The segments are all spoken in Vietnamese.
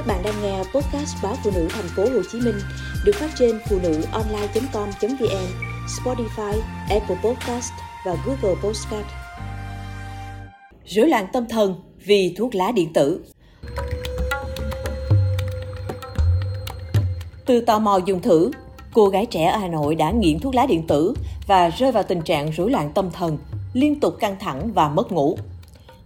Các bạn đang nghe podcast báo phụ nữ thành phố Hồ Chí Minh được phát trên phụ nữ online.com.vn, Spotify, Apple Podcast và Google Podcast. Rối loạn tâm thần vì thuốc lá điện tử. Từ tò mò dùng thử, cô gái trẻ ở Hà Nội đã nghiện thuốc lá điện tử và rơi vào tình trạng rối loạn tâm thần, liên tục căng thẳng và mất ngủ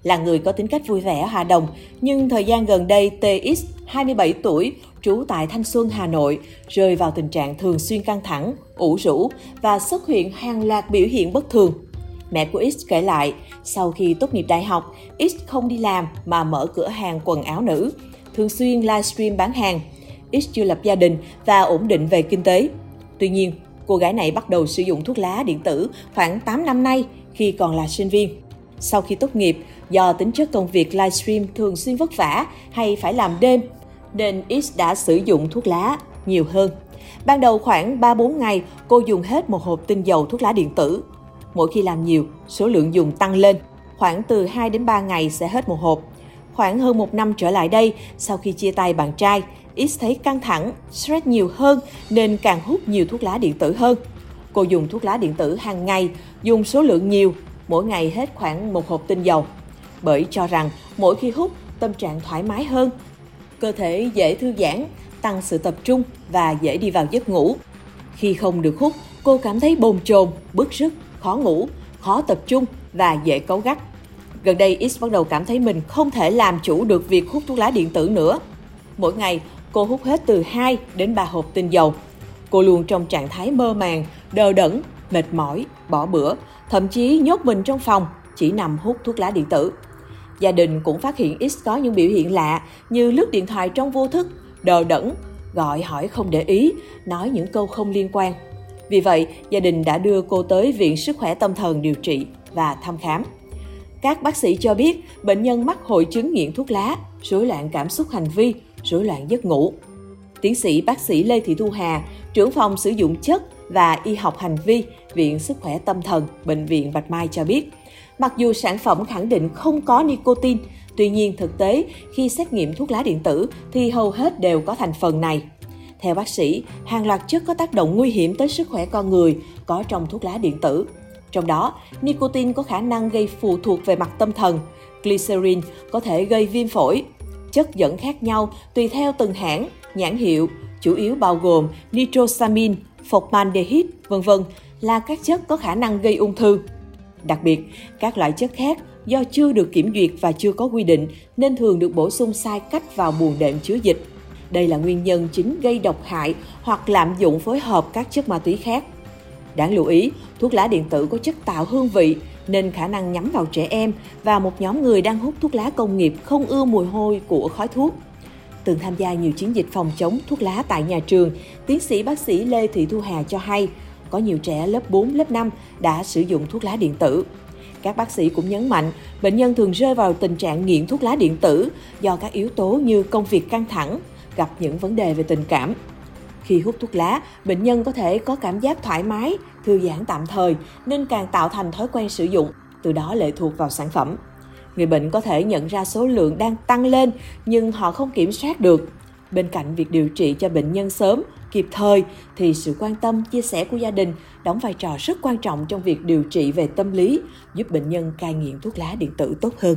là người có tính cách vui vẻ hòa đồng, nhưng thời gian gần đây TX, 27 tuổi, trú tại Thanh Xuân, Hà Nội, rơi vào tình trạng thường xuyên căng thẳng, ủ rũ và xuất hiện hàng loạt biểu hiện bất thường. Mẹ của X kể lại, sau khi tốt nghiệp đại học, X không đi làm mà mở cửa hàng quần áo nữ, thường xuyên livestream bán hàng. X chưa lập gia đình và ổn định về kinh tế. Tuy nhiên, cô gái này bắt đầu sử dụng thuốc lá điện tử khoảng 8 năm nay khi còn là sinh viên. Sau khi tốt nghiệp, do tính chất công việc livestream thường xuyên vất vả hay phải làm đêm, nên X đã sử dụng thuốc lá nhiều hơn. Ban đầu khoảng 3-4 ngày, cô dùng hết một hộp tinh dầu thuốc lá điện tử. Mỗi khi làm nhiều, số lượng dùng tăng lên. Khoảng từ 2 đến 3 ngày sẽ hết một hộp. Khoảng hơn một năm trở lại đây, sau khi chia tay bạn trai, X thấy căng thẳng, stress nhiều hơn nên càng hút nhiều thuốc lá điện tử hơn. Cô dùng thuốc lá điện tử hàng ngày, dùng số lượng nhiều mỗi ngày hết khoảng một hộp tinh dầu. Bởi cho rằng mỗi khi hút, tâm trạng thoải mái hơn, cơ thể dễ thư giãn, tăng sự tập trung và dễ đi vào giấc ngủ. Khi không được hút, cô cảm thấy bồn chồn, bức rứt, khó ngủ, khó tập trung và dễ cấu gắt. Gần đây, X bắt đầu cảm thấy mình không thể làm chủ được việc hút thuốc lá điện tử nữa. Mỗi ngày, cô hút hết từ 2 đến 3 hộp tinh dầu. Cô luôn trong trạng thái mơ màng, đờ đẫn, mệt mỏi, bỏ bữa, thậm chí nhốt mình trong phòng, chỉ nằm hút thuốc lá điện tử. Gia đình cũng phát hiện X có những biểu hiện lạ như lướt điện thoại trong vô thức, đờ đẫn, gọi hỏi không để ý, nói những câu không liên quan. Vì vậy, gia đình đã đưa cô tới Viện Sức khỏe Tâm thần điều trị và thăm khám. Các bác sĩ cho biết bệnh nhân mắc hội chứng nghiện thuốc lá, rối loạn cảm xúc hành vi, rối loạn giấc ngủ. Tiến sĩ bác sĩ Lê Thị Thu Hà, trưởng phòng sử dụng chất và y học hành vi, Viện Sức khỏe Tâm thần, Bệnh viện Bạch Mai cho biết, mặc dù sản phẩm khẳng định không có nicotine, tuy nhiên thực tế khi xét nghiệm thuốc lá điện tử thì hầu hết đều có thành phần này. Theo bác sĩ, hàng loạt chất có tác động nguy hiểm tới sức khỏe con người có trong thuốc lá điện tử. Trong đó, nicotine có khả năng gây phụ thuộc về mặt tâm thần, glycerin có thể gây viêm phổi. Chất dẫn khác nhau tùy theo từng hãng, nhãn hiệu, chủ yếu bao gồm nitrosamine, formaldehyde, vân vân là các chất có khả năng gây ung thư. Đặc biệt, các loại chất khác do chưa được kiểm duyệt và chưa có quy định nên thường được bổ sung sai cách vào buồng đệm chứa dịch. Đây là nguyên nhân chính gây độc hại hoặc lạm dụng phối hợp các chất ma túy khác. Đáng lưu ý, thuốc lá điện tử có chất tạo hương vị nên khả năng nhắm vào trẻ em và một nhóm người đang hút thuốc lá công nghiệp không ưa mùi hôi của khói thuốc từng tham gia nhiều chiến dịch phòng chống thuốc lá tại nhà trường, tiến sĩ bác sĩ Lê Thị Thu Hà cho hay, có nhiều trẻ lớp 4, lớp 5 đã sử dụng thuốc lá điện tử. Các bác sĩ cũng nhấn mạnh, bệnh nhân thường rơi vào tình trạng nghiện thuốc lá điện tử do các yếu tố như công việc căng thẳng, gặp những vấn đề về tình cảm. Khi hút thuốc lá, bệnh nhân có thể có cảm giác thoải mái, thư giãn tạm thời nên càng tạo thành thói quen sử dụng, từ đó lệ thuộc vào sản phẩm. Người bệnh có thể nhận ra số lượng đang tăng lên nhưng họ không kiểm soát được. Bên cạnh việc điều trị cho bệnh nhân sớm, kịp thời thì sự quan tâm, chia sẻ của gia đình đóng vai trò rất quan trọng trong việc điều trị về tâm lý, giúp bệnh nhân cai nghiện thuốc lá điện tử tốt hơn.